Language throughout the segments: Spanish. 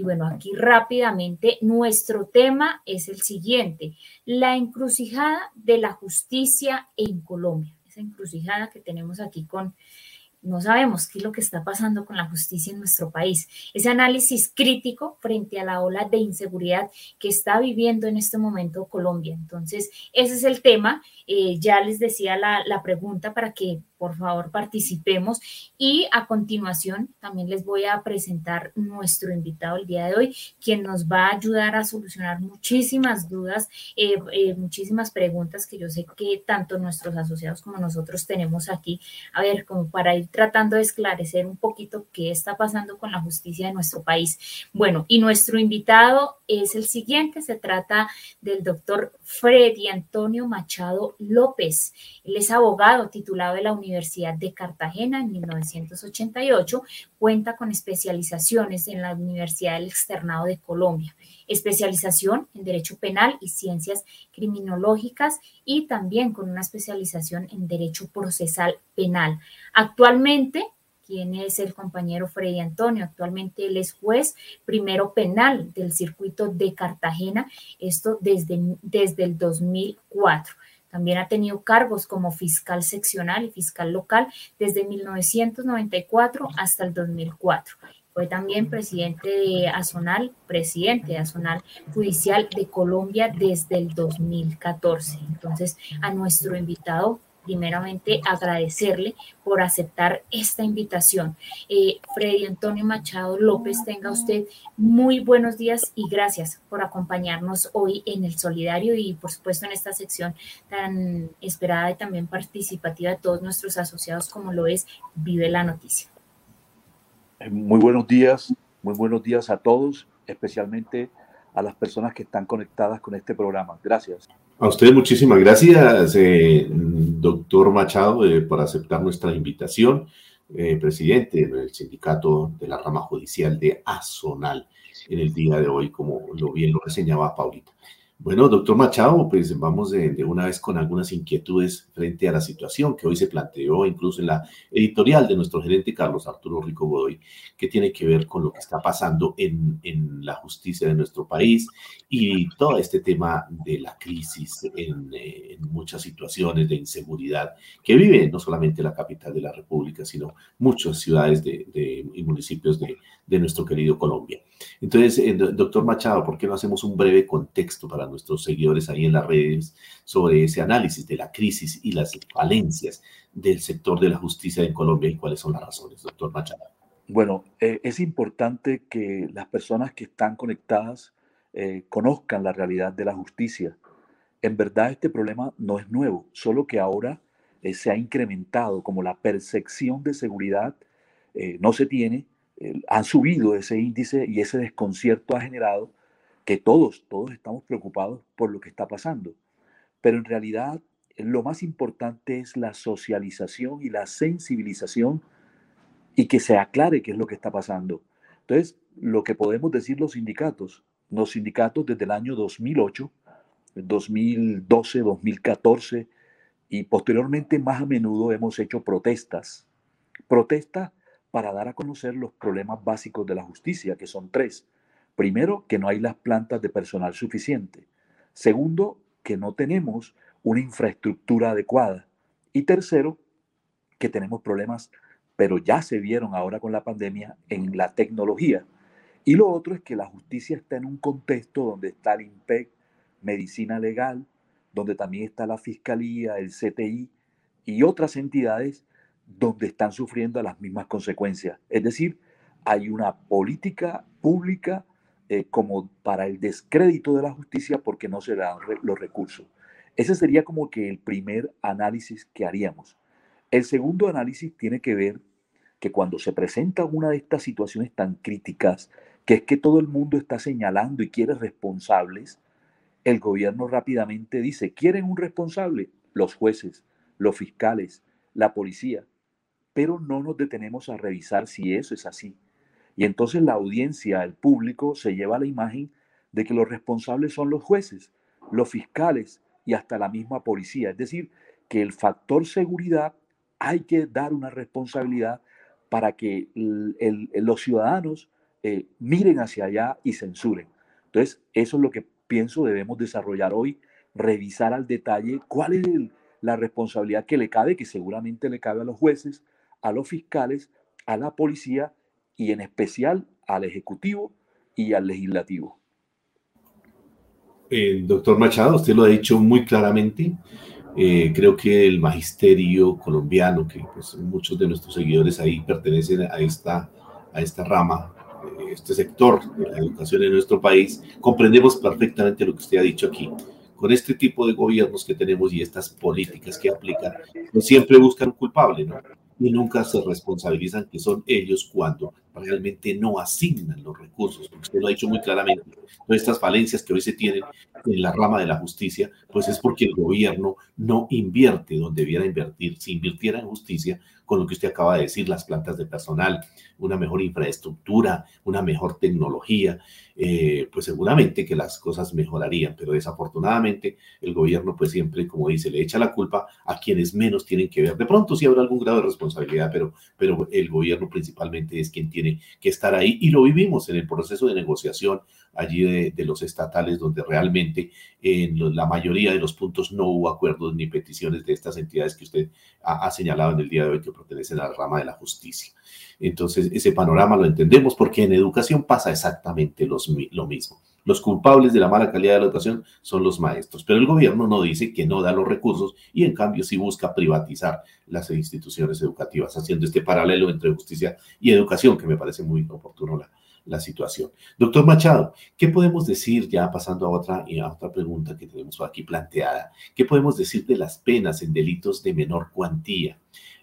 Y bueno, aquí rápidamente nuestro tema es el siguiente, la encrucijada de la justicia en Colombia. Esa encrucijada que tenemos aquí con no sabemos qué es lo que está pasando con la justicia en nuestro país. Ese análisis crítico frente a la ola de inseguridad que está viviendo en este momento Colombia. Entonces, ese es el tema. Eh, ya les decía la, la pregunta para que por favor participemos y a continuación también les voy a presentar nuestro invitado el día de hoy, quien nos va a ayudar a solucionar muchísimas dudas, eh, eh, muchísimas preguntas que yo sé que tanto nuestros asociados como nosotros tenemos aquí, a ver, como para ir tratando de esclarecer un poquito qué está pasando con la justicia de nuestro país. Bueno, y nuestro invitado es el siguiente, se trata del doctor Freddy Antonio Machado López. Él es abogado titulado de la Universidad de Cartagena en 1988. Cuenta con especializaciones en la Universidad del Externado de Colombia, especialización en Derecho Penal y Ciencias Criminológicas y también con una especialización en Derecho Procesal Penal. Actualmente quien es el compañero Freddy Antonio. Actualmente él es juez primero penal del circuito de Cartagena, esto desde, desde el 2004. También ha tenido cargos como fiscal seccional y fiscal local desde 1994 hasta el 2004. Fue también presidente de Azonal, presidente de Azonal Judicial de Colombia desde el 2014. Entonces, a nuestro invitado primeramente agradecerle por aceptar esta invitación. Eh, Freddy Antonio Machado López, tenga usted muy buenos días y gracias por acompañarnos hoy en el Solidario y por supuesto en esta sección tan esperada y también participativa de todos nuestros asociados como lo es Vive la Noticia. Eh, muy buenos días, muy buenos días a todos, especialmente a las personas que están conectadas con este programa. Gracias. A usted muchísimas gracias, eh, doctor Machado, eh, por aceptar nuestra invitación, eh, presidente del sindicato de la rama judicial de Azonal en el día de hoy, como lo bien lo reseñaba Paulita. Bueno, doctor Machado, pues vamos de, una vez con algunas inquietudes frente a la situación que hoy se planteó incluso en la editorial de nuestro gerente Carlos Arturo Rico Godoy, que tiene que ver con lo que está pasando en, en la justicia de nuestro país y todo este tema de la crisis en, muchas situaciones de inseguridad que vive no solamente la capital de la República, sino muchas ciudades de, de y municipios de nuestro querido Colombia. Entonces, eh, doctor Machado, ¿por qué no hacemos un breve contexto para nuestros seguidores ahí en las redes sobre ese análisis de la crisis y las falencias del sector de la justicia en Colombia y cuáles son las razones, doctor Machado? Bueno, eh, es importante que las personas que están conectadas eh, conozcan la realidad de la justicia. En verdad este problema no es nuevo, solo que ahora se ha incrementado como la percepción de seguridad no se tiene han subido ese índice y ese desconcierto ha generado que todos, todos estamos preocupados por lo que está pasando. Pero en realidad lo más importante es la socialización y la sensibilización y que se aclare qué es lo que está pasando. Entonces, lo que podemos decir los sindicatos, los sindicatos desde el año 2008, 2012, 2014 y posteriormente más a menudo hemos hecho protestas. Protestas para dar a conocer los problemas básicos de la justicia, que son tres. Primero, que no hay las plantas de personal suficiente. Segundo, que no tenemos una infraestructura adecuada. Y tercero, que tenemos problemas, pero ya se vieron ahora con la pandemia, en la tecnología. Y lo otro es que la justicia está en un contexto donde está el INPEC, medicina legal, donde también está la Fiscalía, el CTI y otras entidades donde están sufriendo las mismas consecuencias. Es decir, hay una política pública eh, como para el descrédito de la justicia porque no se dan los recursos. Ese sería como que el primer análisis que haríamos. El segundo análisis tiene que ver que cuando se presenta una de estas situaciones tan críticas, que es que todo el mundo está señalando y quiere responsables, el gobierno rápidamente dice, ¿quieren un responsable? Los jueces, los fiscales, la policía pero no nos detenemos a revisar si eso es así. Y entonces la audiencia, el público, se lleva la imagen de que los responsables son los jueces, los fiscales y hasta la misma policía. Es decir, que el factor seguridad hay que dar una responsabilidad para que los ciudadanos eh, miren hacia allá y censuren. Entonces, eso es lo que pienso debemos desarrollar hoy, revisar al detalle cuál es la responsabilidad que le cabe, que seguramente le cabe a los jueces, a los fiscales, a la policía y en especial al Ejecutivo y al Legislativo. Eh, doctor Machado, usted lo ha dicho muy claramente. Eh, creo que el magisterio colombiano, que pues, muchos de nuestros seguidores ahí pertenecen a esta, a esta rama, eh, este sector de la educación en nuestro país, comprendemos perfectamente lo que usted ha dicho aquí. Con este tipo de gobiernos que tenemos y estas políticas que aplican, pues siempre buscan culpable, ¿no? Y nunca se responsabilizan que son ellos cuando realmente no asignan los recursos, porque usted lo ha dicho muy claramente, todas estas falencias que hoy se tienen en la rama de la justicia, pues es porque el gobierno no invierte donde debiera invertir. Si invirtiera en justicia, con lo que usted acaba de decir, las plantas de personal, una mejor infraestructura, una mejor tecnología, eh, pues seguramente que las cosas mejorarían, pero desafortunadamente el gobierno pues siempre, como dice, le echa la culpa a quienes menos tienen que ver. De pronto sí habrá algún grado de responsabilidad, pero, pero el gobierno principalmente es quien tiene que estar ahí y lo vivimos en el proceso de negociación allí de, los estatales, donde realmente en la mayoría de los puntos no hubo acuerdos ni peticiones de estas entidades que usted ha, señalado en el día de hoy que pertenecen a la rama de la justicia. Entonces, ese panorama lo entendemos porque en educación pasa exactamente lo mismo. Los culpables de la mala calidad de la educación son los maestros, pero el gobierno no dice que no da los recursos y en cambio sí busca privatizar las instituciones educativas, haciendo este paralelo entre justicia y educación que me parece muy oportuno la, situación. Doctor Machado, ¿qué podemos decir, ya pasando a otra, a otra pregunta que tenemos aquí planteada, qué podemos decir de las penas en delitos de menor cuantía?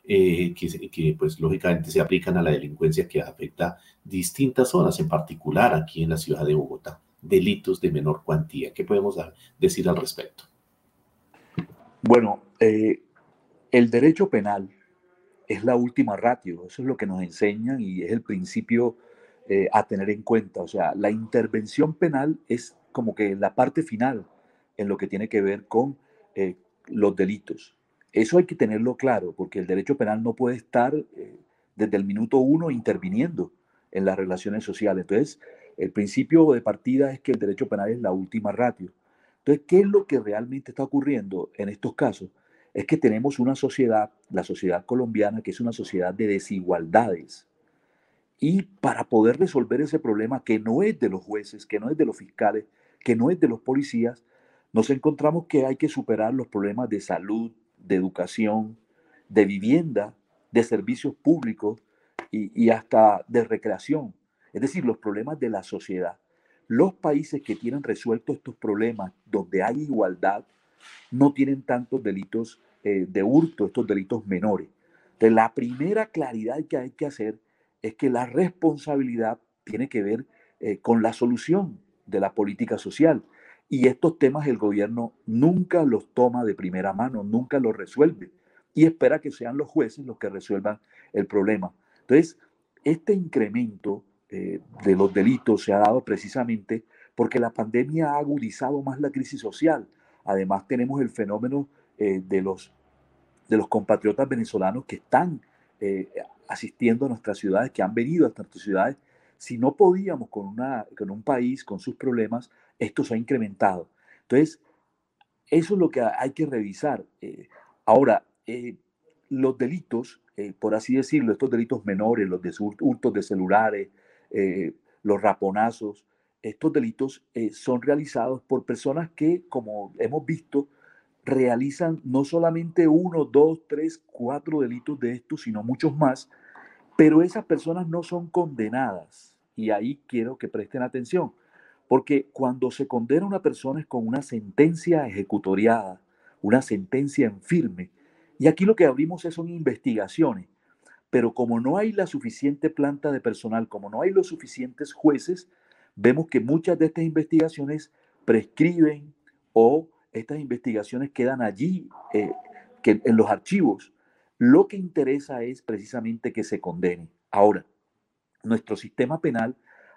Eh, que, que, pues lógicamente se aplican a la delincuencia que afecta distintas zonas, en particular aquí en la ciudad de Bogotá, delitos de menor cuantía. ¿Qué podemos decir al respecto? Bueno, eh, el derecho penal es la última ratio, eso es lo que nos enseñan y es el principio eh, a tener en cuenta. O sea, la intervención penal es como que la parte final en lo que tiene que ver con eh, los delitos. Eso hay que tenerlo claro, porque el derecho penal no puede estar desde el minuto uno interviniendo en las relaciones sociales. Entonces, el principio de partida es que el derecho penal es la última ratio. Entonces, ¿qué es lo que realmente está ocurriendo en estos casos? Es que tenemos una sociedad, la sociedad colombiana, que es una sociedad de desigualdades. Y para poder resolver ese problema que no es de los jueces, que no es de los fiscales, que no es de los policías, nos encontramos que hay que superar los problemas de salud, de educación, de vivienda, de servicios públicos y, hasta de recreación. Es decir, los problemas de la sociedad. Los países que tienen resuelto estos problemas, donde hay igualdad, no tienen tantos delitos eh, de hurto, estos delitos menores. Entonces, la primera claridad que hay que hacer es que la responsabilidad tiene que ver eh, con la solución de la política social. Y estos temas el gobierno nunca los toma de primera mano, nunca los resuelve y espera que sean los jueces los que resuelvan el problema. Entonces, este incremento eh, de los delitos se ha dado precisamente porque la pandemia ha agudizado más la crisis social. Además, tenemos el fenómeno eh, de, los, de los compatriotas venezolanos que están asistiendo a nuestras ciudades, que han venido a nuestras ciudades. Si no podíamos con, una, con un país, con sus problemas, esto se ha incrementado. Entonces, eso es lo que hay que revisar. Eh, ahora, eh, los delitos, eh, por así decirlo, estos delitos menores, los de hurtos de celulares, los raponazos, estos delitos son realizados por personas que, como hemos visto, realizan no solamente uno, dos, tres, cuatro delitos de estos, sino muchos más, pero esas personas no son condenadas. Y ahí quiero que presten atención, porque cuando se condena a una persona es con una sentencia ejecutoriada, una sentencia en firme, y aquí lo que abrimos son investigaciones, pero como no hay la suficiente planta de personal, como no hay los suficientes jueces, vemos que muchas de estas investigaciones prescriben o estas investigaciones quedan allí eh, que en los archivos. Lo que interesa es precisamente que se condene. Ahora, nuestro sistema penal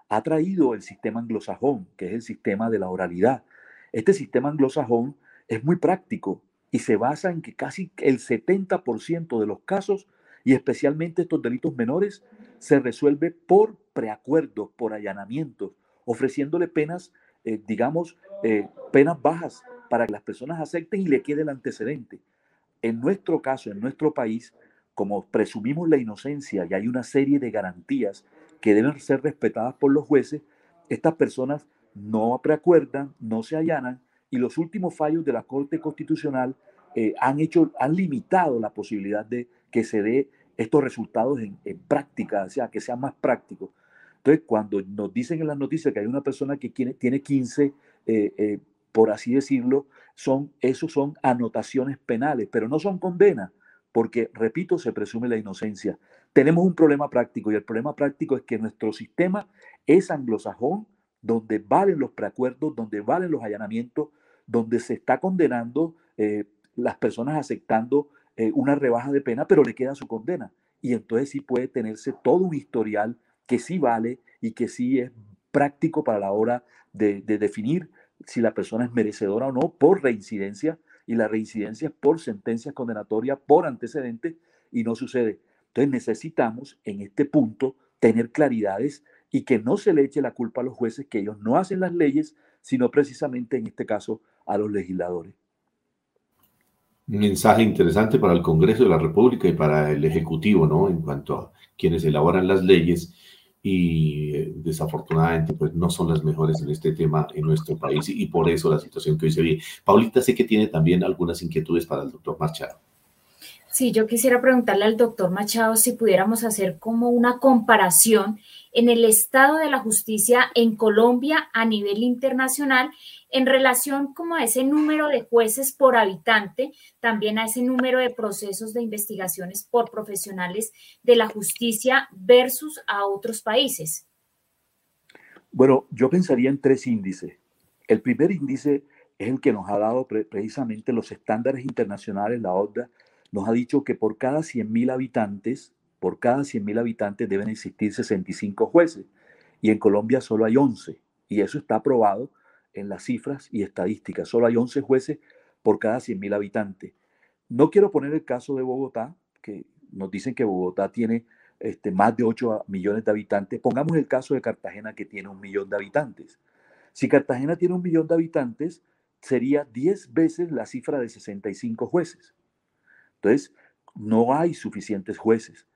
ha traído el sistema anglosajón, que es el sistema de la oralidad. Este sistema anglosajón es muy práctico y se basa en que casi el 70% de los casos, y especialmente estos delitos menores, se resuelve por preacuerdos, por allanamientos, ofreciéndole penas, eh, digamos, eh, penas bajas para que las personas acepten y le quede el antecedente. En nuestro caso, en nuestro país, como presumimos la inocencia y hay una serie de garantías que deben ser respetadas por los jueces, estas personas no preacuerdan, no se allanan y los últimos fallos de la Corte Constitucional eh, han, hecho, han limitado la posibilidad de que se dé estos resultados en, práctica, o sea, que sean más prácticos. Entonces, cuando nos dicen en las noticias que hay una persona que tiene, tiene 15, eh, eh, por así decirlo, son, esos son anotaciones penales, pero no son condenas, porque, repito, se presume la inocencia. Tenemos un problema práctico y el problema práctico es que nuestro sistema es anglosajón, donde valen los preacuerdos, donde valen los allanamientos, donde se está condenando eh, las personas aceptando eh, una rebaja de pena, pero le queda su condena. Y entonces sí puede tenerse todo un historial que sí vale y que sí es práctico para la hora de, definir si la persona es merecedora o no por reincidencia, y la reincidencia es por sentencias condenatorias, por antecedentes, y no sucede. Entonces necesitamos en este punto tener claridades y que no se le eche la culpa a los jueces, que ellos no hacen las leyes, sino precisamente en este caso a los legisladores. Mensaje interesante para el Congreso de la República y para el Ejecutivo, ¿no? En cuanto a quienes elaboran las leyes y eh, desafortunadamente pues no son las mejores en este tema en nuestro país y, por eso la situación que hoy se vive. Paulita, sé que tiene también algunas inquietudes para el doctor Machado. Sí, yo quisiera preguntarle al doctor Machado si pudiéramos hacer como una comparación en el estado de la justicia en Colombia a nivel internacional en relación como a ese número de jueces por habitante, también a ese número de procesos de investigaciones por profesionales de la justicia versus a otros países. Bueno, yo pensaría en tres índices. El primer índice es el que nos ha dado precisamente los estándares internacionales, la ODA, nos ha dicho que por cada 100.000 habitantes por cada 100.000 habitantes deben existir 65 jueces y en Colombia solo hay 11 y eso está aprobado en las cifras y estadísticas. Solo hay 11 jueces por cada 100.000 habitantes. No quiero poner el caso de Bogotá, que nos dicen que Bogotá tiene este, más de 8 millones de habitantes. Pongamos el caso de Cartagena que tiene un millón de habitantes. Si Cartagena tiene un millón de habitantes, sería 10 veces la cifra de 65 jueces. Entonces, no hay suficientes jueces.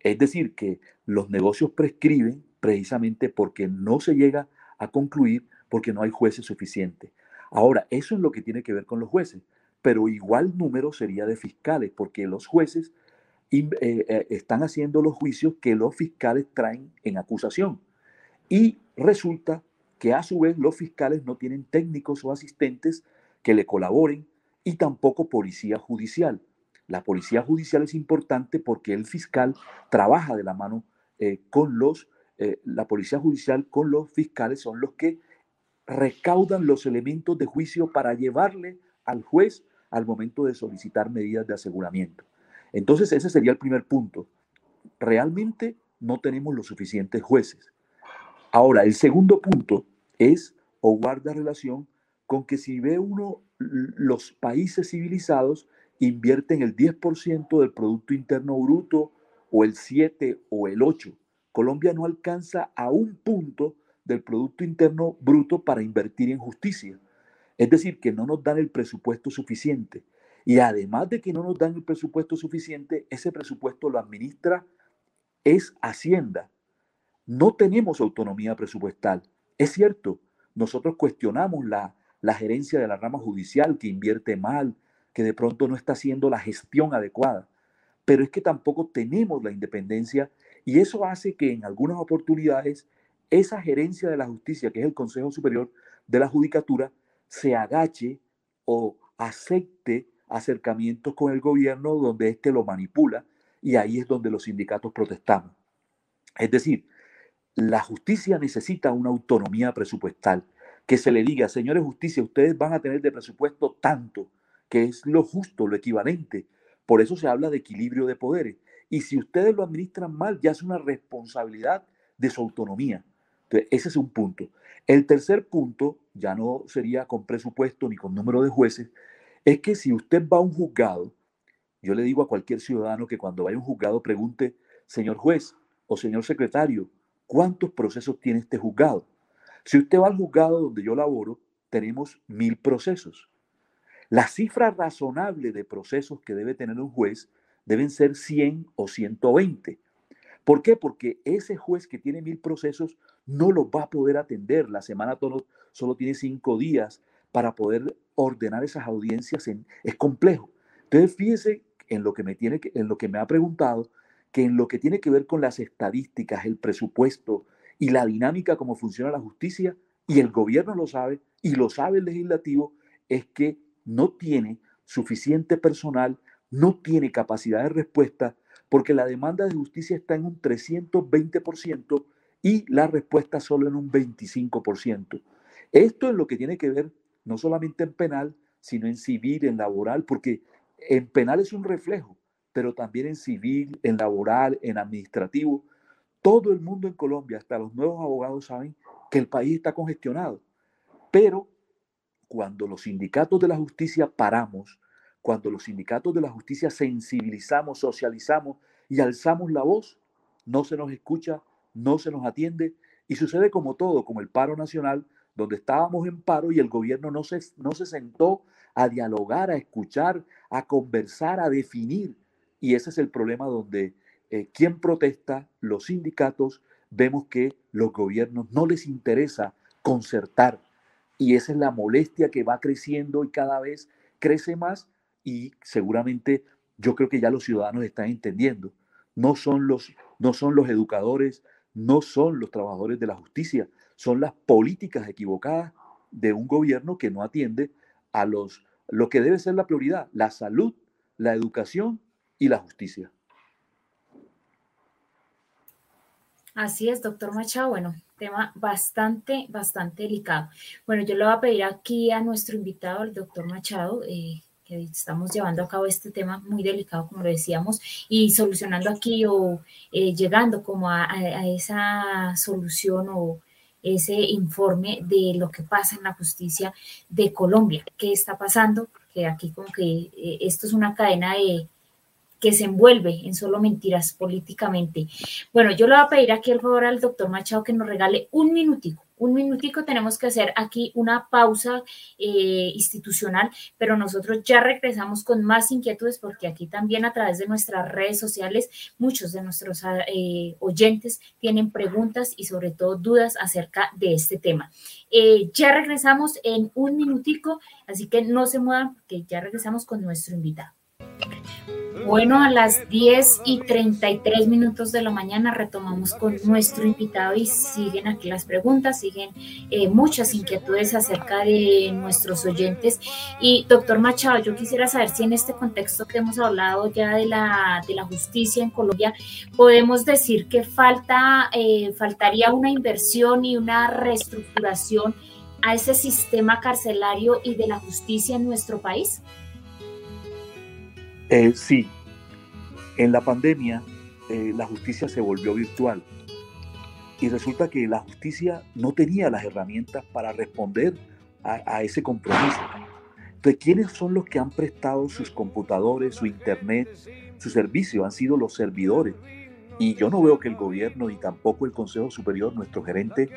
Es decir, que los negocios prescriben precisamente porque no se llega a concluir porque no hay jueces suficientes. Ahora, eso es lo que tiene que ver con los jueces, pero igual número sería de fiscales, porque los jueces eh, eh, están haciendo los juicios que los fiscales traen en acusación. Y resulta que a su vez los fiscales no tienen técnicos o asistentes que le colaboren y tampoco policía judicial. La policía judicial es importante porque el fiscal trabaja de la mano eh, con los, la policía judicial con los fiscales son los que recaudan los elementos de juicio para llevarle al juez al momento de solicitar medidas de aseguramiento. Entonces ese sería el primer punto. Realmente no tenemos los suficientes jueces. Ahora, el segundo punto es o guarda relación con que si ve uno los países civilizados, invierten el 10% del Producto Interno Bruto o el 7 o el 8. Colombia no alcanza a un punto del Producto Interno Bruto para invertir en justicia. Es decir, que no nos dan el presupuesto suficiente. Y además de que no nos dan el presupuesto suficiente, ese presupuesto lo administra es Hacienda. No tenemos autonomía presupuestal. Es cierto, nosotros cuestionamos la, la gerencia de la rama judicial que invierte mal, que de pronto no está haciendo la gestión adecuada. Pero es que tampoco tenemos la independencia y eso hace que en algunas oportunidades esa gerencia de la justicia, que es el Consejo Superior de la Judicatura, se agache o acepte acercamientos con el gobierno donde éste lo manipula y ahí es donde los sindicatos protestamos. Es decir, la justicia necesita una autonomía presupuestal, que se le diga, señores justicia, ustedes van a tener de presupuesto tanto, que es lo justo, lo equivalente. Por eso se habla de equilibrio de poderes. Y si ustedes lo administran mal, ya es una responsabilidad de su autonomía. Ese es un punto. El tercer punto, ya no sería con presupuesto ni con número de jueces, es que si usted va a un juzgado, yo le digo a cualquier ciudadano que cuando vaya a un juzgado pregunte, señor juez o señor secretario, cuántos procesos tiene este juzgado. Si usted va al juzgado donde yo laboro, tenemos mil procesos. La cifra razonable de procesos que debe tener un juez deben ser 100 o 120. ¿Por qué? Porque ese juez que tiene mil procesos no los va a poder atender. La semana solo tiene cinco días para poder ordenar esas audiencias. es complejo. Entonces, fíjese en lo que me tiene en lo que me ha preguntado, que en lo que tiene que ver con las estadísticas, el presupuesto y la dinámica como funciona la justicia, y el gobierno lo sabe, y lo sabe el legislativo, es que no tiene suficiente personal, no tiene capacidad de respuesta, porque la demanda de justicia está en un 320% y la respuesta solo en un 25%. Esto es lo que tiene que ver no solamente en penal, sino en civil, en laboral, porque en penal es un reflejo, pero también en civil, en laboral, en administrativo. Todo el mundo en Colombia, hasta los nuevos abogados saben que el país está congestionado. Pero cuando los sindicatos de la justicia paramos, cuando los sindicatos de la justicia sensibilizamos, socializamos y alzamos la voz, no se nos escucha, no se nos atiende y sucede como todo, como el paro nacional, donde estábamos en paro y el gobierno no se, no se sentó a dialogar, a escuchar, a conversar, a definir. Y ese es el problema donde eh, quien protesta, los sindicatos, vemos que los gobiernos no les interesa concertar. Y esa es la molestia que va creciendo y cada vez crece más y seguramente yo creo que ya los ciudadanos están entendiendo. No son los, no son los educadores, no son los trabajadores de la justicia, son las políticas equivocadas de un gobierno que no atiende a los, lo que debe ser la prioridad, la salud, la educación y la justicia. Así es, doctor Machado. Bueno, tema bastante, bastante delicado. Bueno, yo le voy a pedir aquí a nuestro invitado, el doctor Machado, eh, estamos llevando a cabo este tema muy delicado, como lo decíamos, y solucionando aquí o eh, llegando como a, esa solución o ese informe de lo que pasa en la justicia de Colombia, qué está pasando, que aquí como que eh, esto es una cadena de que se envuelve en solo mentiras políticamente. Bueno, yo le voy a pedir aquí el favor al doctor Machado que nos regale un minutico. Un minutico tenemos que hacer aquí una pausa eh, institucional, pero nosotros ya regresamos con más inquietudes porque aquí también a través de nuestras redes sociales muchos de nuestros eh, oyentes tienen preguntas y sobre todo dudas acerca de este tema. Eh, ya regresamos en un minutico, así que no se muevan porque ya regresamos con nuestro invitado. Bueno, a las 10 y 33 minutos de la mañana retomamos con nuestro invitado y siguen aquí las preguntas, siguen eh, muchas inquietudes acerca de nuestros oyentes. Y doctor Machado, yo quisiera saber si en este contexto que hemos hablado ya de la, de la justicia en Colombia, podemos decir que falta, eh, faltaría una inversión y una reestructuración a ese sistema carcelario y de la justicia en nuestro país. Eh, sí, en la pandemia eh, la justicia se volvió virtual y resulta que la justicia no tenía las herramientas para responder a, ese compromiso. Entonces, ¿quiénes son los que han prestado sus computadores, su internet, su servicio? Han sido los servidores. Y yo no veo que el gobierno ni tampoco el Consejo Superior, nuestro gerente,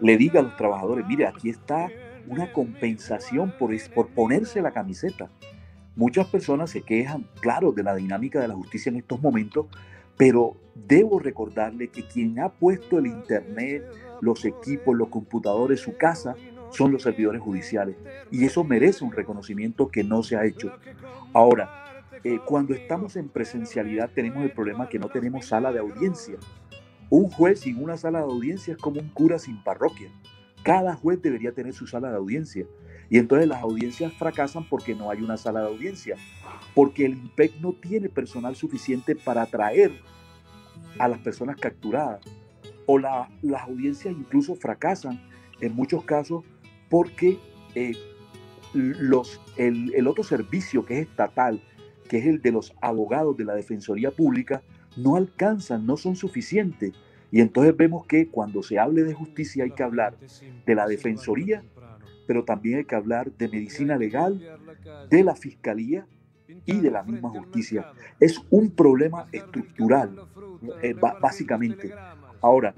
le diga a los trabajadores, mire, aquí está una compensación por, por ponerse la camiseta. Muchas personas se quejan, claro, de la dinámica de la justicia en estos momentos, pero debo recordarle que quien ha puesto el Internet, los equipos, los computadores, su casa, son los servidores judiciales. Y eso merece un reconocimiento que no se ha hecho. Ahora, eh, cuando estamos en presencialidad tenemos el problema que no tenemos sala de audiencia. Un juez sin una sala de audiencia es como un cura sin parroquia. Cada juez debería tener su sala de audiencia. Y entonces las audiencias fracasan porque no hay una sala de audiencia, porque el IMPEC no tiene personal suficiente para atraer a las personas capturadas. O las audiencias incluso fracasan en muchos casos porque eh, los, el, el otro servicio que es estatal, que es el de los abogados de la Defensoría Pública, no alcanzan, no son suficientes. Y entonces vemos que cuando se hable de justicia hay que hablar de la Defensoría pero también hay que hablar de medicina legal, de la fiscalía y de la misma justicia. Es un problema estructural, eh, básicamente. Ahora,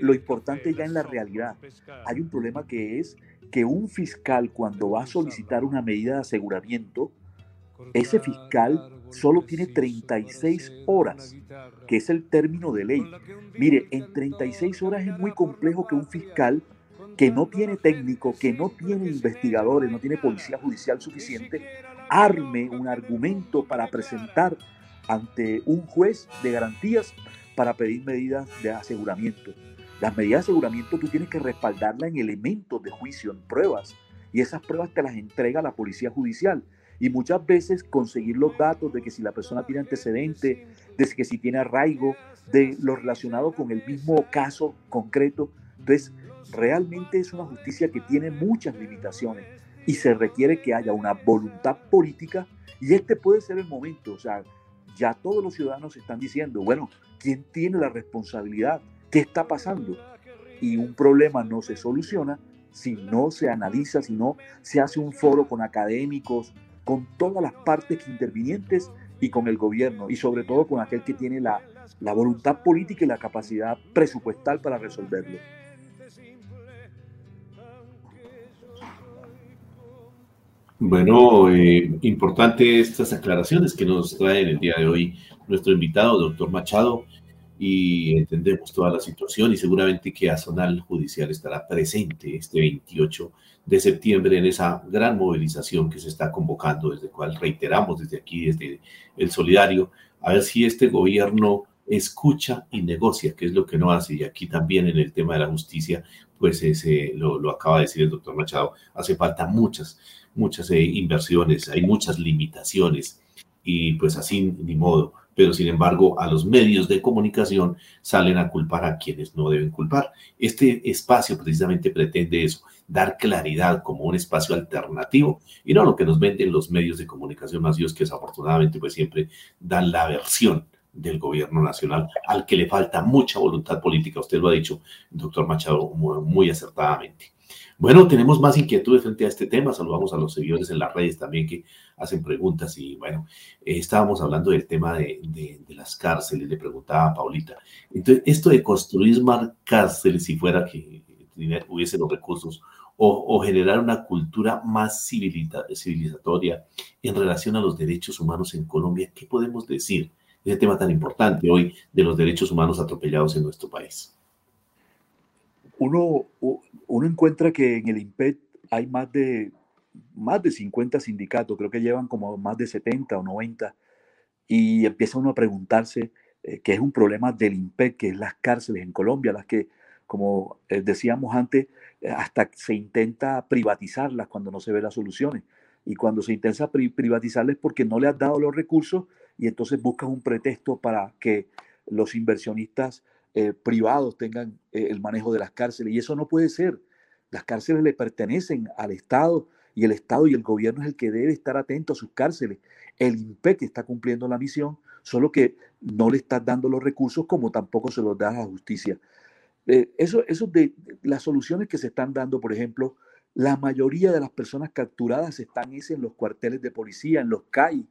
lo importante ya en la realidad. Hay un problema que es que un fiscal cuando va a solicitar una medida de aseguramiento, ese fiscal solo tiene 36 horas, que es el término de ley. Mire, en 36 horas es muy complejo que un fiscal que no tiene técnico, que no tiene investigadores, no tiene policía judicial suficiente, arme un argumento para presentar ante un juez de garantías para pedir medidas de aseguramiento. Las medidas de aseguramiento tú tienes que respaldarlas en elementos de juicio, en pruebas, y esas pruebas te las entrega la policía judicial. Y muchas veces conseguir los datos de que si la persona tiene antecedente, de que si tiene arraigo, de lo relacionado con el mismo caso concreto. Entonces, realmente es una justicia que tiene muchas limitaciones y se requiere que haya una voluntad política y este puede ser el momento. O sea, ya todos los ciudadanos están diciendo, bueno, ¿quién tiene la responsabilidad? ¿Qué está pasando? Y un problema no se soluciona si no se analiza, si no se hace un foro con académicos, con todas las partes intervinientes y con el gobierno y sobre todo con aquel que tiene la, la voluntad política y la capacidad presupuestal para resolverlo. Bueno, eh, importante estas aclaraciones que nos trae en el día de hoy nuestro invitado, doctor Machado, y entendemos toda la situación y seguramente que Azonal Judicial estará presente este 28 de septiembre en esa gran movilización que se está convocando, desde cual reiteramos desde aquí, desde el Solidario, a ver si este gobierno escucha y negocia, que es lo que no hace. Y aquí también en el tema de la justicia, pues ese, lo, lo acaba de decir el doctor Machado, hace falta muchas muchas eh, inversiones, hay muchas limitaciones y pues así ni modo. Pero sin embargo, a los medios de comunicación salen a culpar a quienes no deben culpar. Este espacio precisamente pretende eso, dar claridad como un espacio alternativo y no lo que nos venden los medios de comunicación masivos que desafortunadamente pues siempre dan la versión del gobierno nacional al que le falta mucha voluntad política. Usted lo ha dicho, doctor Machado, muy acertadamente. Bueno, tenemos más inquietudes frente a este tema. Saludamos a los seguidores en las redes también que hacen preguntas. Y bueno, eh, estábamos hablando del tema de, las cárceles, le preguntaba a Paulita. Entonces, esto de construir más cárceles, si fuera que hubiese los recursos, o, generar una cultura más civilizatoria en relación a los derechos humanos en Colombia, ¿qué podemos decir? Ese tema tan importante hoy de los derechos humanos atropellados en nuestro país uno, uno encuentra que en el IMPET hay más de, más de 50 sindicatos, creo que llevan como más de 70 o 90, y empieza uno a preguntarse eh, qué es un problema del IMPET, que es las cárceles en Colombia, las que, como eh, decíamos antes, eh, hasta se intenta privatizarlas cuando no se ve las soluciones. Y cuando se intenta privatizarlas es porque no le has dado los recursos y entonces buscas un pretexto para que los inversionistas eh, privados tengan eh, el manejo de las cárceles. Y eso no puede ser. Las cárceles le pertenecen al Estado y el Estado y el gobierno es el que debe estar atento a sus cárceles. El IMPEC está cumpliendo la misión, solo que no le está dando los recursos como tampoco se los da a la justicia. Eh, eso, eso de, las soluciones que se están dando, por ejemplo, la mayoría de las personas capturadas están en los cuarteles de policía, en los CAI.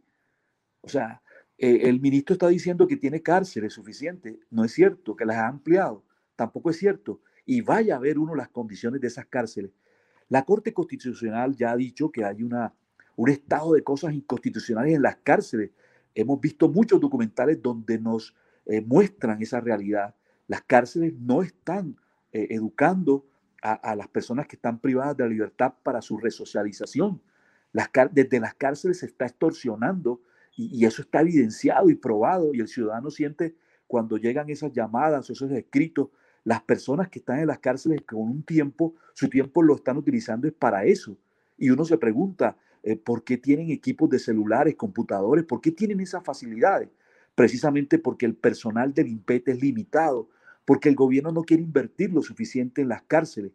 O sea, eh, el ministro está diciendo que tiene cárceles suficientes. No es cierto, que las ha ampliado. Tampoco es cierto. Y vaya a ver uno las condiciones de esas cárceles. La Corte Constitucional ya ha dicho que hay una, un estado de cosas inconstitucionales en las cárceles. Hemos visto muchos documentales donde nos eh, muestran esa realidad. Las cárceles no están eh, educando a, las personas que están privadas de la libertad para su resocialización. Desde las cárceles se está extorsionando y, eso está evidenciado y probado y el ciudadano siente cuando llegan esas llamadas o esos escritos, las personas que están en las cárceles con un tiempo, su tiempo lo están utilizando es para eso. Y uno se pregunta, eh, ¿por qué tienen equipos de celulares, computadores? ¿Por qué tienen esas facilidades? Precisamente porque el personal del IMPET es limitado, porque el gobierno no quiere invertir lo suficiente en las cárceles.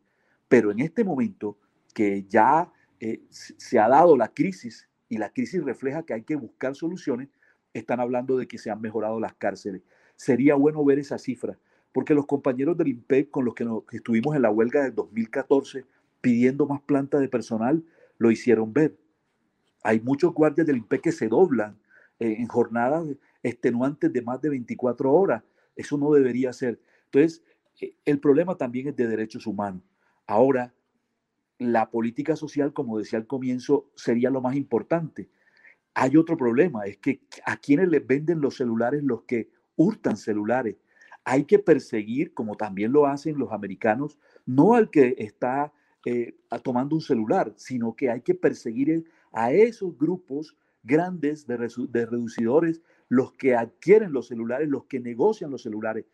Pero en este momento que ya eh, se ha dado la crisis y la crisis refleja que hay que buscar soluciones, están hablando de que se han mejorado las cárceles. Sería bueno ver esa cifra, porque los compañeros del IMPEC con los que, estuvimos en la huelga del 2014 pidiendo más planta de personal, lo hicieron ver. Hay muchos guardias del IMPEC que se doblan eh, en jornadas extenuantes de más de 24 horas. Eso no debería ser. Entonces, eh, el problema también es de derechos humanos. Ahora, la política social, como decía al comienzo, sería lo más importante. Hay otro problema, es que a quienes les venden los celulares los que hurtan celulares. Hay que perseguir, como también lo hacen los americanos, no al que está eh, tomando un celular, sino que hay que perseguir a esos grupos grandes de, de reducidores, los que adquieren los celulares, los que negocian los celulares.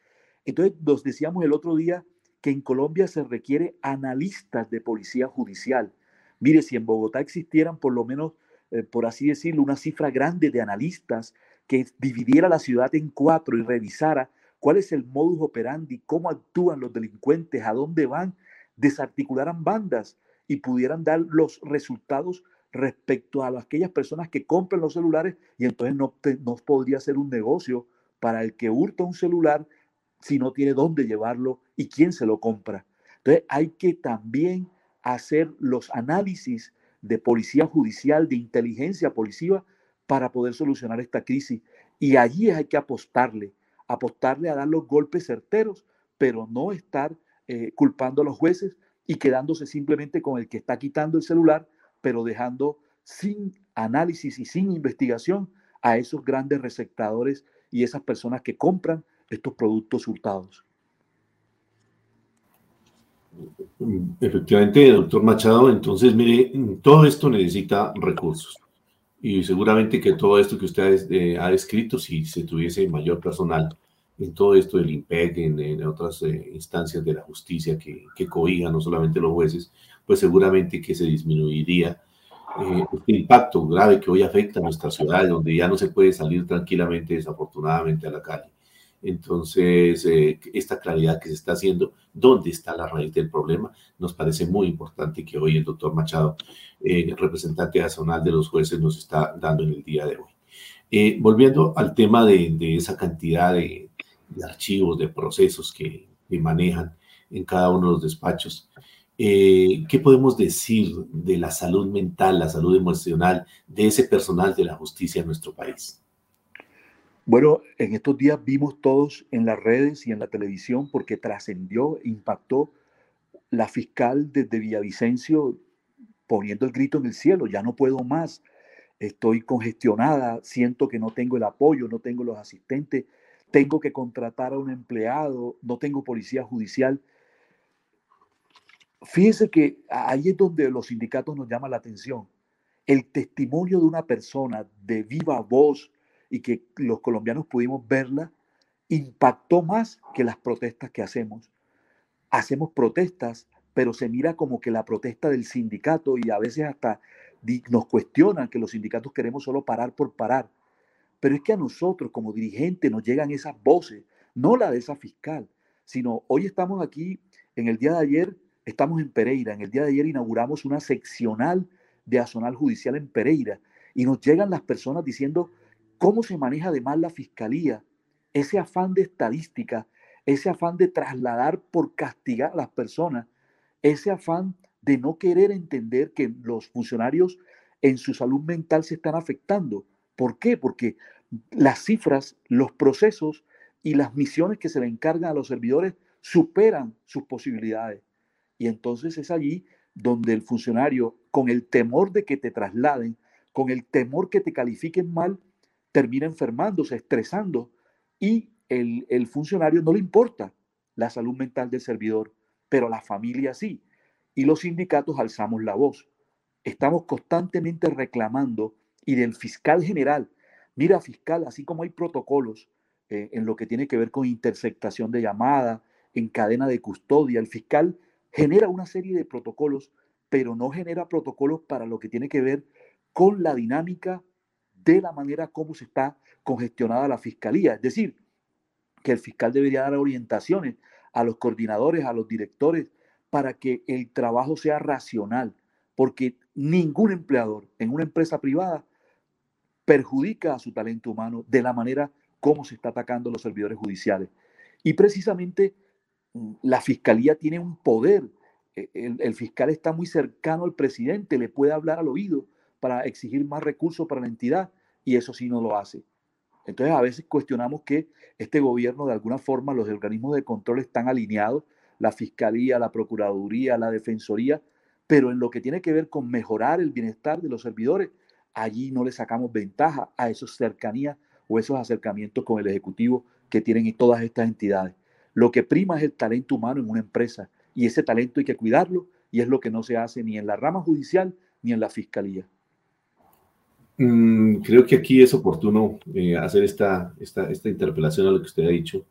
Entonces, nos decíamos el otro día que en Colombia se requiere analistas de policía judicial. Mire, si en Bogotá existieran por lo menos, eh, por así decirlo, una cifra grande de analistas que dividiera la ciudad en cuatro y revisara cuál es el modus operandi, cómo actúan los delincuentes, a dónde van, desarticularan bandas y pudieran dar los resultados respecto a aquellas personas que compran los celulares y entonces no, no podría ser un negocio para el que hurta un celular si no tiene dónde llevarlo y quién se lo compra. Entonces hay que también hacer los análisis de policía judicial, de inteligencia policiva para poder solucionar esta crisis. Y allí hay que apostarle, apostarle a dar los golpes certeros, pero no estar eh, culpando a los jueces y quedándose simplemente con el que está quitando el celular, pero dejando sin análisis y sin investigación a esos grandes receptadores y esas personas que compran estos productos hurtados. Efectivamente, doctor Machado, entonces mire, todo esto necesita recursos. Y seguramente que todo esto que usted eh, ha descrito, si se tuviese mayor personal en todo esto del IMPEC, en, otras eh, instancias de la justicia que, que cohijan no solamente los jueces, pues seguramente que se disminuiría eh, este impacto grave que hoy afecta a nuestra ciudad, donde ya no se puede salir tranquilamente, desafortunadamente, a la calle. Entonces, eh, esta claridad que se está haciendo, dónde está la raíz del problema, nos parece muy importante que hoy el doctor Machado, eh, representante nacional de los jueces, nos está dando en el día de hoy. Eh, volviendo al tema de, esa cantidad de, archivos, de procesos que, que, manejan en cada uno de los despachos, ¿qué podemos decir de la salud mental, la salud emocional de ese personal de la justicia en nuestro país? Bueno, en estos días vimos todos en las redes y en la televisión porque trascendió, impactó la fiscal desde Villavicencio poniendo el grito en el cielo, ya no puedo más, estoy congestionada, siento que no tengo el apoyo, no tengo los asistentes, tengo que contratar a un empleado, no tengo policía judicial. Fíjese que ahí es donde los sindicatos nos llaman la atención. El testimonio de una persona de viva voz, y que los colombianos pudimos verla, impactó más que las protestas que hacemos. Hacemos protestas, pero se mira como que la protesta del sindicato y a veces hasta nos cuestionan que los sindicatos queremos solo parar por parar. Pero es que a nosotros como dirigentes nos llegan esas voces, no la de esa fiscal, sino hoy estamos aquí, en el día de ayer estamos en Pereira, en el día de ayer inauguramos una seccional de Azonal Judicial en Pereira y nos llegan las personas diciendo cómo se maneja además la fiscalía, ese afán de estadística, ese afán de trasladar por castigar a las personas, ese afán de no querer entender que los funcionarios en su salud mental se están afectando. ¿Por qué? Porque las cifras, los procesos y las misiones que se le encargan a los servidores superan sus posibilidades. Y entonces es allí donde el funcionario, con el temor de que te trasladen, con el temor que te califiquen mal, termina enfermándose, estresando y el, funcionario no le importa la salud mental del servidor, pero la familia sí. Y los sindicatos alzamos la voz. Estamos constantemente reclamando y del fiscal general, mira fiscal, así como hay protocolos eh, en lo que tiene que ver con interceptación de llamada, en cadena de custodia, el fiscal genera una serie de protocolos, pero no genera protocolos para lo que tiene que ver con la dinámica de la manera como se está congestionada la fiscalía. Es decir, que el fiscal debería dar orientaciones a los coordinadores, a los directores, para que el trabajo sea racional, porque ningún empleador en una empresa privada perjudica a su talento humano de la manera como se está atacando los servidores judiciales. Y precisamente mm, la fiscalía tiene un poder. E, el, el, fiscal está muy cercano al presidente, le puede hablar al oído para exigir más recursos para la entidad y eso sí no lo hace. Entonces a veces cuestionamos que este gobierno, de alguna forma, los organismos de control están alineados, la Fiscalía, la Procuraduría, la Defensoría, pero en lo que tiene que ver con mejorar el bienestar de los servidores, allí no le sacamos ventaja a esas cercanías o esos acercamientos con el Ejecutivo que tienen todas estas entidades. Lo que prima es el talento humano en una empresa y ese talento hay que cuidarlo y es lo que no se hace ni en la rama judicial ni en la Fiscalía. Mm, creo que aquí es oportuno eh, hacer esta, esta, interpelación a lo que usted ha dicho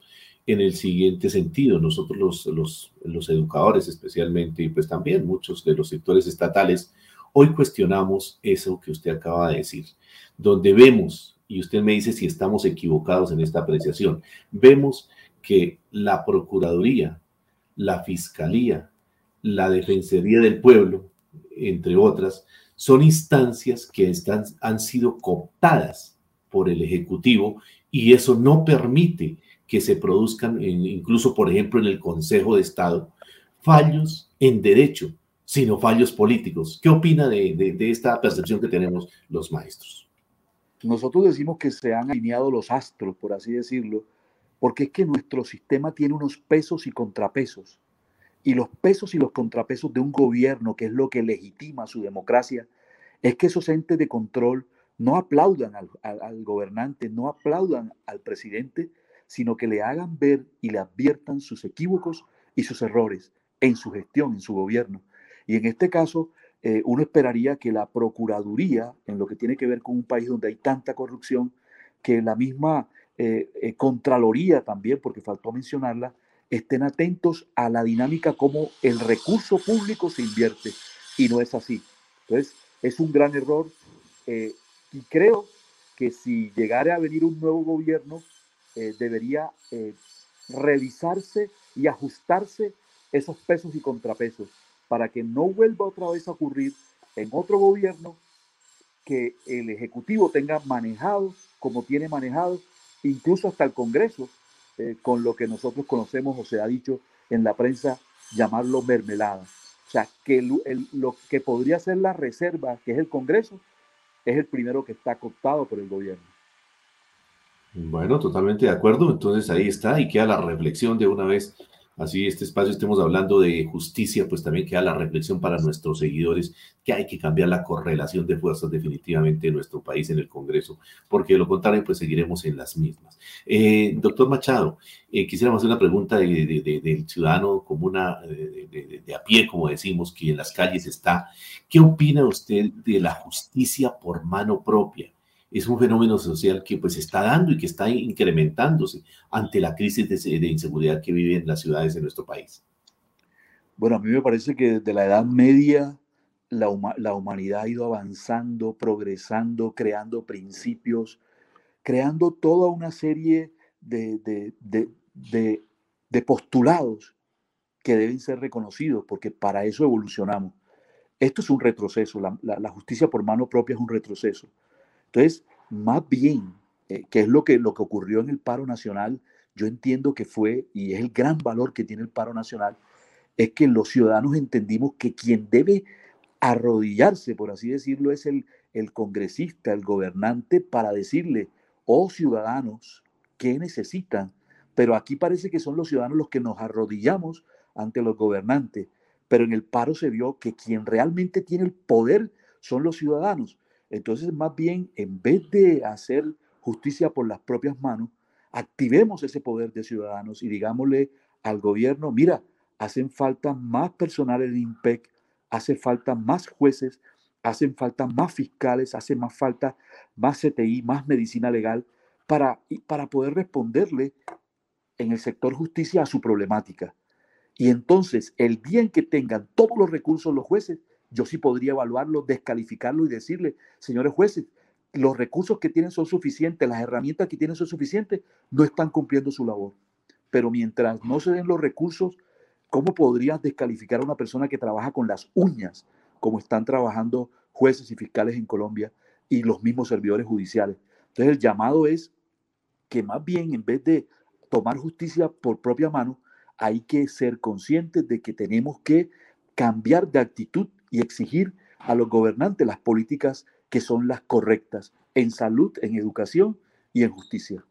en el siguiente sentido. Nosotros los, los, los educadores especialmente y pues también muchos de los sectores estatales, hoy cuestionamos eso que usted acaba de decir, donde vemos, y usted me dice si estamos equivocados en esta apreciación, vemos que la Procuraduría, la Fiscalía, la Defensoría del Pueblo, entre otras, son instancias que han sido cooptadas por el Ejecutivo y eso no permite que se produzcan, incluso por ejemplo en el Consejo de Estado, fallos en derecho, sino fallos políticos. ¿Qué opina de, esta percepción que tenemos los maestros? Nosotros decimos que se han alineado los astros, por así decirlo, porque es que nuestro sistema tiene unos pesos y contrapesos y los pesos y los contrapesos de un gobierno, que es lo que legitima su democracia, es que esos entes de control no aplaudan al, gobernante, no aplaudan al presidente, sino que le hagan ver y le adviertan sus equívocos y sus errores en su gestión, en su gobierno. Y en este caso, eh, uno esperaría que la Procuraduría, en lo que tiene que ver con un país donde hay tanta corrupción, que la misma eh, eh, Contraloría también, porque faltó mencionarla, estén atentos a la dinámica como el recurso público se invierte y no es así. Entonces, es un gran error eh, y creo que si llegara a venir un nuevo gobierno, eh, debería eh, revisarse y ajustarse esos pesos y contrapesos para que no vuelva otra vez a ocurrir en otro gobierno que el Ejecutivo tenga manejado como tiene manejado, incluso hasta el Congreso, eh, con lo que nosotros conocemos o se ha dicho en la prensa llamarlo mermelada. O sea, que lo que podría ser la reserva, que es el Congreso, es el primero que está cooptado por el gobierno. Bueno, totalmente de acuerdo. Entonces ahí está y queda la reflexión de una vez así este espacio estemos hablando de justicia, pues también queda la reflexión para nuestros seguidores que hay que cambiar la correlación de fuerzas definitivamente en nuestro país en el Congreso, porque de lo contrario, pues seguiremos en las mismas. Eh, doctor Machado, eh, quisiéramos hacer una pregunta del ciudadano comuna de, de a pie, como decimos, que en las calles está. ¿Qué opina usted de la justicia por mano propia? Es un fenómeno social que pues está dando y que está incrementándose ante la crisis de, inseguridad que viven las ciudades de nuestro país. Bueno, a mí me parece que desde la Edad Media la, humanidad ha ido avanzando, progresando, creando principios, creando toda una serie de postulados que deben ser reconocidos, porque para eso evolucionamos. Esto es un retroceso, la, la, justicia por mano propia es un retroceso. Entonces, más bien, eh, que es lo que, lo que ocurrió en el paro nacional, yo entiendo que fue, y es el gran valor que tiene el paro nacional, es que los ciudadanos entendimos que quien debe arrodillarse, por así decirlo, es el, el congresista, el gobernante, para decirle, oh ciudadanos, ¿qué necesitan? Pero aquí parece que son los ciudadanos los que nos arrodillamos ante los gobernantes. Pero en el paro se vio que quien realmente tiene el poder son los ciudadanos. Entonces, más bien, en vez de hacer justicia por las propias manos, activemos ese poder de ciudadanos y digámosle al gobierno, mira, hacen falta más personal en IMPEC, hace falta más jueces, hacen falta más fiscales, hace más falta más CTI, más medicina legal, para, para poder responderle en el sector justicia a su problemática. Y entonces, el día en que tengan todos los recursos los jueces, yo sí podría evaluarlo, descalificarlo y decirle, señores jueces, los recursos que tienen son suficientes, las herramientas que tienen son suficientes, no están cumpliendo su labor. Pero mientras no se den los recursos, ¿cómo podrías descalificar a una persona que trabaja con las uñas, como están trabajando jueces y fiscales en Colombia y los mismos servidores judiciales? Entonces el llamado es que más bien en vez de tomar justicia por propia mano, hay que ser conscientes de que tenemos que cambiar de actitud y exigir a los gobernantes las políticas que son las correctas en salud, en educación y en justicia.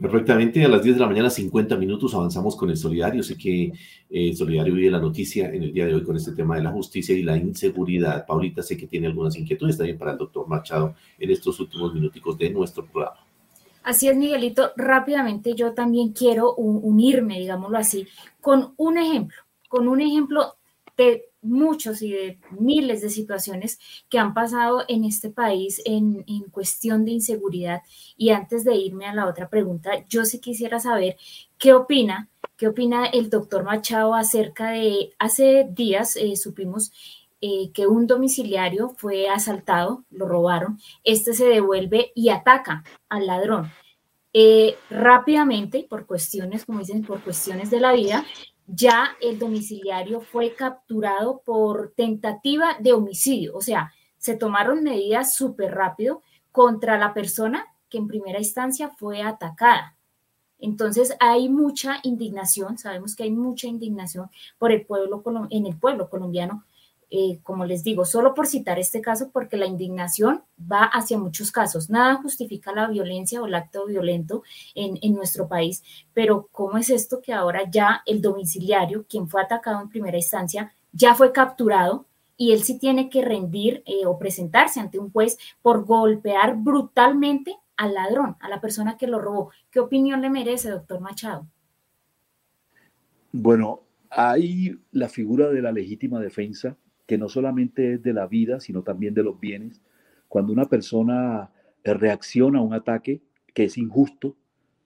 Perfectamente, a las 10 de la mañana, 50 minutos, avanzamos con el Solidario. Sé que eh, Solidario vive la noticia en el día de hoy con este tema de la justicia y la inseguridad. Paulita, sé que tiene algunas inquietudes también para el doctor Machado en estos últimos minuticos de nuestro programa. Así es, Miguelito. Rápidamente yo también quiero unirme, digámoslo así, con un ejemplo, con un ejemplo de muchos y de miles de situaciones que han pasado en este país en, cuestión de inseguridad. Y antes de irme a la otra pregunta, yo sí quisiera saber qué opina, qué opina el doctor Machado acerca de, hace días eh, supimos eh, que un domiciliario fue asaltado, lo robaron, este se devuelve y ataca al ladrón. Eh, rápidamente, por cuestiones, como dicen, por cuestiones de la vida, ya el domiciliario fue capturado por tentativa de homicidio. O sea, se tomaron medidas súper rápido contra la persona que en primera instancia fue atacada. Entonces hay mucha indignación, sabemos que hay mucha indignación por el pueblo en el pueblo colombiano eh, como les digo, solo por citar este caso, porque la indignación va hacia muchos casos. Nada justifica la violencia o el acto violento en, nuestro país, pero ¿cómo es esto que ahora ya el domiciliario, quien fue atacado en primera instancia, ya fue capturado y él sí tiene que rendir eh, o presentarse ante un juez por golpear brutalmente al ladrón, a la persona que lo robó? ¿Qué opinión le merece, doctor Machado? Bueno, hay la figura de la legítima defensa que no solamente es de la vida, sino también de los bienes. Cuando una persona eh, reacciona a un ataque que es injusto,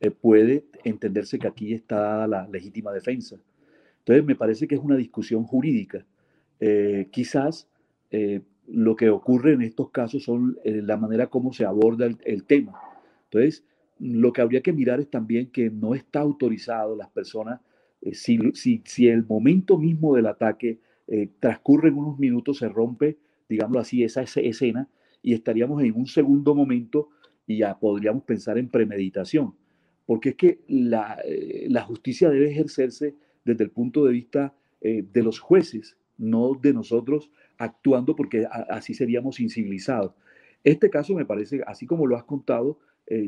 eh, puede entenderse que aquí está la legítima defensa. Entonces, me parece que es una discusión jurídica. Eh, quizás lo que ocurre en estos casos son la manera como se aborda el, tema. Entonces, lo que habría que mirar es también que no está autorizado las personas, si, si, si el momento mismo del ataque eh, transcurren unos minutos, se rompe, digámoslo así, esa, escena y estaríamos en un segundo momento y ya podríamos pensar en premeditación, porque es que la, eh, justicia debe ejercerse desde el punto de vista eh, de los jueces, no de nosotros actuando porque así seríamos incivilizados. Este caso me parece, así como lo has contado,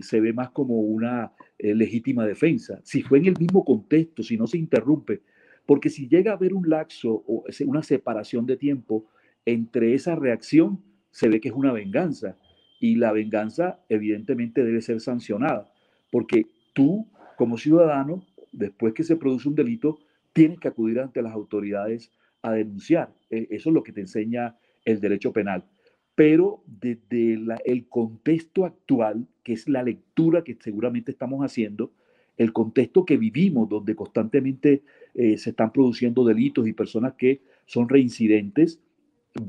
se ve más como una legítima defensa. Si fue en el mismo contexto, si no se interrumpe, porque si llega a haber un laxo o una separación de tiempo entre esa reacción, se ve que es una venganza. Y la venganza evidentemente debe ser sancionada, porque tú como ciudadano, después que se produce un delito, tienes que acudir ante las autoridades a denunciar. E, eso es lo que te enseña el derecho penal. Pero desde el contexto actual, que es la lectura que seguramente estamos haciendo, el contexto que vivimos, donde constantemente eh, se están produciendo delitos y personas que son reincidentes,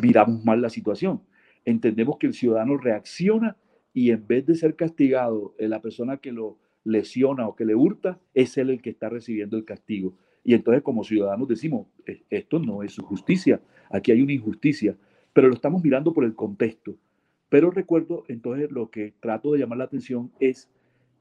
miramos mal la situación. Entendemos que el ciudadano reacciona y en vez de ser castigado, eh, la persona que lo lesiona o que le hurta, es él el que está recibiendo el castigo. Y entonces como ciudadanos decimos, e, esto no es justicia, aquí hay una injusticia, pero lo estamos mirando por el contexto. Pero recuerdo, entonces lo que trato de llamar la atención es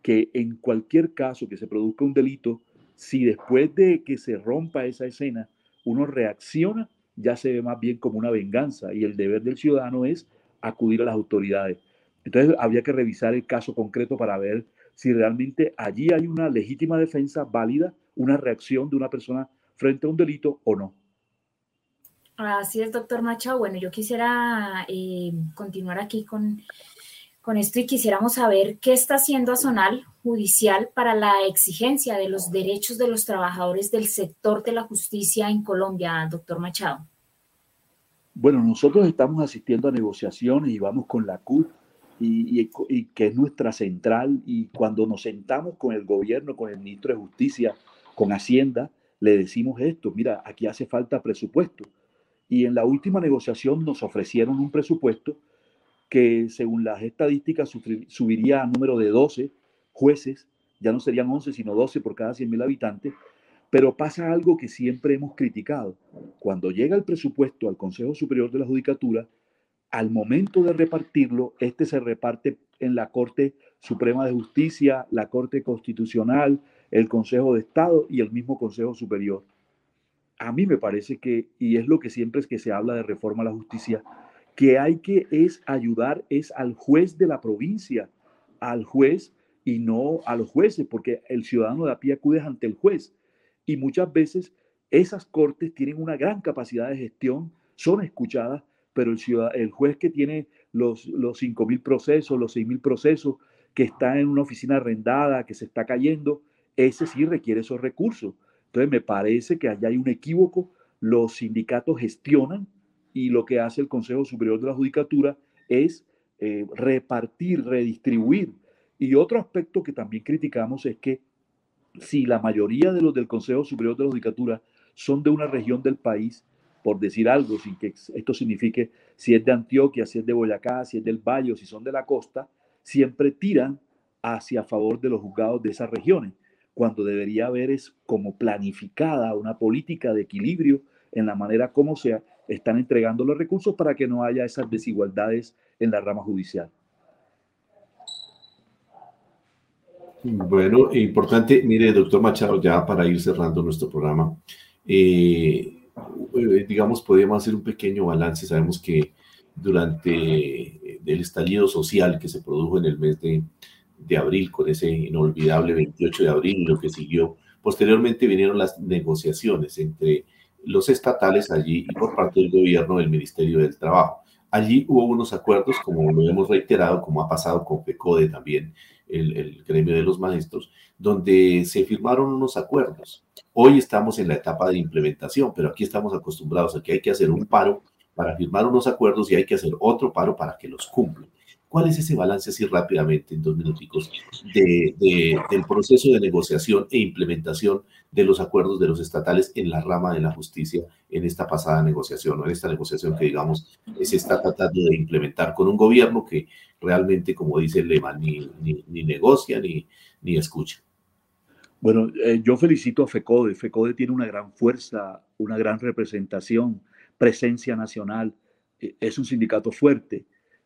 que en cualquier caso que se produzca un delito, si después de que se rompa esa escena uno reacciona, ya se ve más bien como una venganza y el deber del ciudadano es acudir a las autoridades. Entonces habría que revisar el caso concreto para ver si realmente allí hay una legítima defensa válida, una reacción de una persona frente a un delito o no. Así es, doctor Macha. Bueno, yo quisiera eh, continuar aquí con con esto y quisiéramos saber qué está haciendo Azonal Judicial para la exigencia de los derechos de los trabajadores del sector de la justicia en Colombia, doctor Machado. Bueno, nosotros estamos asistiendo a negociaciones y vamos con la CUT y, que es nuestra central y cuando nos sentamos con el gobierno, con el ministro de Justicia, con Hacienda, le decimos esto, mira, aquí hace falta presupuesto. Y en la última negociación nos ofrecieron un presupuesto que según las estadísticas subiría a número de 12 jueces, ya no serían 11, sino 12 por cada 100.000 habitantes, pero pasa algo que siempre hemos criticado. Cuando llega el presupuesto al Consejo Superior de la Judicatura, al momento de repartirlo, este se reparte en la Corte Suprema de Justicia, la Corte Constitucional, el Consejo de Estado y el mismo Consejo Superior. A mí me parece que, y es lo que siempre es que se habla de reforma a la justicia, que hay que es ayudar es al juez de la provincia al juez y no a los jueces, porque el ciudadano de a pie acude ante el juez. Y muchas veces esas cortes tienen una gran capacidad de gestión, son escuchadas, pero el, el juez que tiene los, los 5.000 procesos, los 6.000 procesos, que está en una oficina arrendada, que se está cayendo, ese sí requiere esos recursos. Entonces me parece que allá hay un equívoco, los sindicatos gestionan y lo que hace el Consejo Superior de la Judicatura es eh, repartir, redistribuir. Y otro aspecto que también criticamos es que si la mayoría de los del Consejo Superior de la Judicatura son de una región del país, por decir algo, sin que esto signifique si es de Antioquia, si es de Boyacá, si es del Valle si son de la costa, siempre tiran hacia favor de los juzgados de esas regiones, cuando debería haber es como planificada una política de equilibrio en la manera como se están entregando los recursos para que no haya esas desigualdades en la rama judicial. Bueno, importante, mire, doctor Machado, ya para ir cerrando nuestro programa, eh, eh, digamos, podríamos hacer un pequeño balance. Sabemos que durante eh, el estallido social que se produjo en el mes de, de abril, con ese inolvidable 28 de abril, lo que siguió, posteriormente vinieron las negociaciones entre los estatales allí y por parte del gobierno del Ministerio del Trabajo. Allí hubo unos acuerdos, como lo hemos reiterado, como ha pasado con FECODE también, el, el gremio de los maestros, donde se firmaron unos acuerdos. Hoy estamos en la etapa de implementación, pero aquí estamos acostumbrados a que hay que hacer un paro para firmar unos acuerdos y hay que hacer otro paro para que los cumplan. ¿Cuál es ese balance así rápidamente, en dos minuticos, de, del proceso de negociación e implementación de los acuerdos de los estatales en la rama de la justicia en esta pasada negociación, o en esta negociación que, digamos, se está tratando de implementar con un gobierno que realmente, como dice Lema, ni, ni, ni negocia ni, ni escucha? Bueno, eh, yo felicito a FECODE. FECODE tiene una gran fuerza, una gran representación, presencia nacional. Eh, es un sindicato fuerte.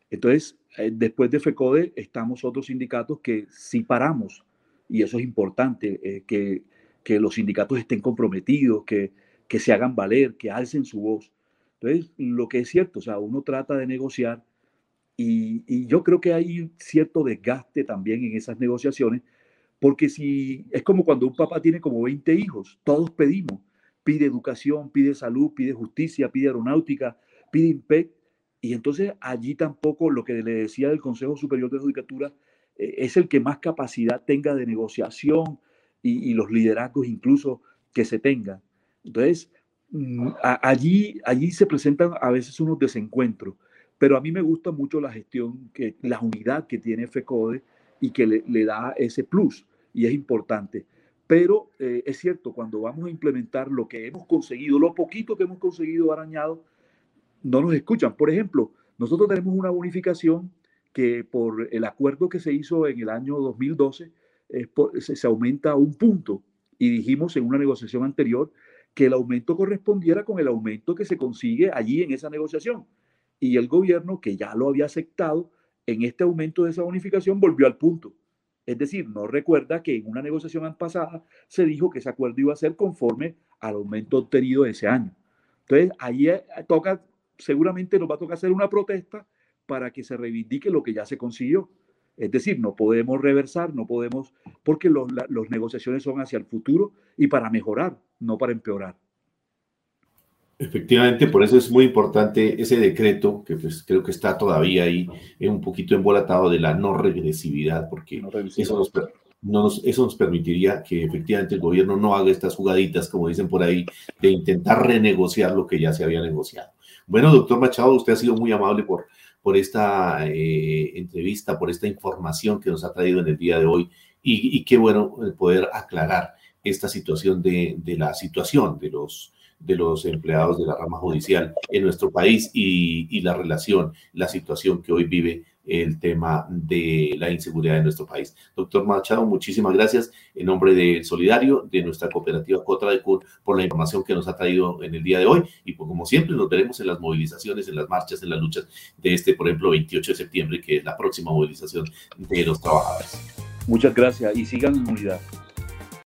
Entonces, eh, después de FECODE estamos otros sindicatos que sí paramos, y eso es importante, que, que, los sindicatos estén comprometidos, que, que se hagan valer, que alcen su voz. Entonces, lo que es cierto, o sea, uno trata de negociar y, y yo creo que hay cierto desgaste también en esas negociaciones porque si es como cuando un papá tiene como 20 hijos, todos pedimos, pide educación, pide salud, pide justicia, pide aeronáutica, pide IMPEC, y entonces allí tampoco lo que le decía del Consejo Superior de Judicatura eh, es el que más capacidad tenga de negociación y, los liderazgos incluso que se tengan. Entonces, mm, allí, allí se presentan a veces unos desencuentros, pero a mí me gusta mucho la gestión, que, la unidad que tiene FECODE y que le, le da ese plus y es importante. Pero eh, es cierto, cuando vamos a implementar lo que hemos conseguido, lo poquito que hemos conseguido arañado, no nos escuchan. Por ejemplo, nosotros tenemos una bonificación que por el acuerdo que se hizo en el año 2012 se, aumenta un punto y dijimos en una negociación anterior que el aumento correspondiera con el aumento que se consigue allí en esa negociación. Y el gobierno, que ya lo había aceptado, en este aumento de esa bonificación volvió al punto. Es decir, no recuerda que en una negociación pasada se dijo que ese acuerdo iba a ser conforme al aumento obtenido ese año. Entonces, ahí eh, toca, seguramente nos va a tocar hacer una protesta para que se reivindique lo que ya se consiguió. Es decir, no podemos reversar, no podemos, porque las negociaciones son hacia el futuro y para mejorar, no para empeorar. Efectivamente, por eso es muy importante ese decreto, que pues creo que está todavía ahí un poquito embolatado de la no regresividad, porque eso, nos, eso nos permitiría que efectivamente el gobierno no haga estas jugaditas, como dicen por ahí, de intentar renegociar lo que ya se había negociado. Bueno, doctor Machado, usted ha sido muy amable por, por esta eh, entrevista, por esta información que nos ha traído en el día de hoy y, y qué bueno poder aclarar esta situación de, de la situación de los de los empleados de la rama judicial en nuestro país y, la relación, la situación que hoy vive el tema de la inseguridad en nuestro país. Doctor Machado, muchísimas gracias en nombre del Solidario, de nuestra cooperativa Cotra de CUR, por la información que nos ha traído en el día de hoy. Y pues, como siempre, nos veremos en las movilizaciones, en las marchas, en las luchas de este, por ejemplo, 28 de septiembre, que es la próxima movilización de los trabajadores. Muchas gracias y sigan en unidad.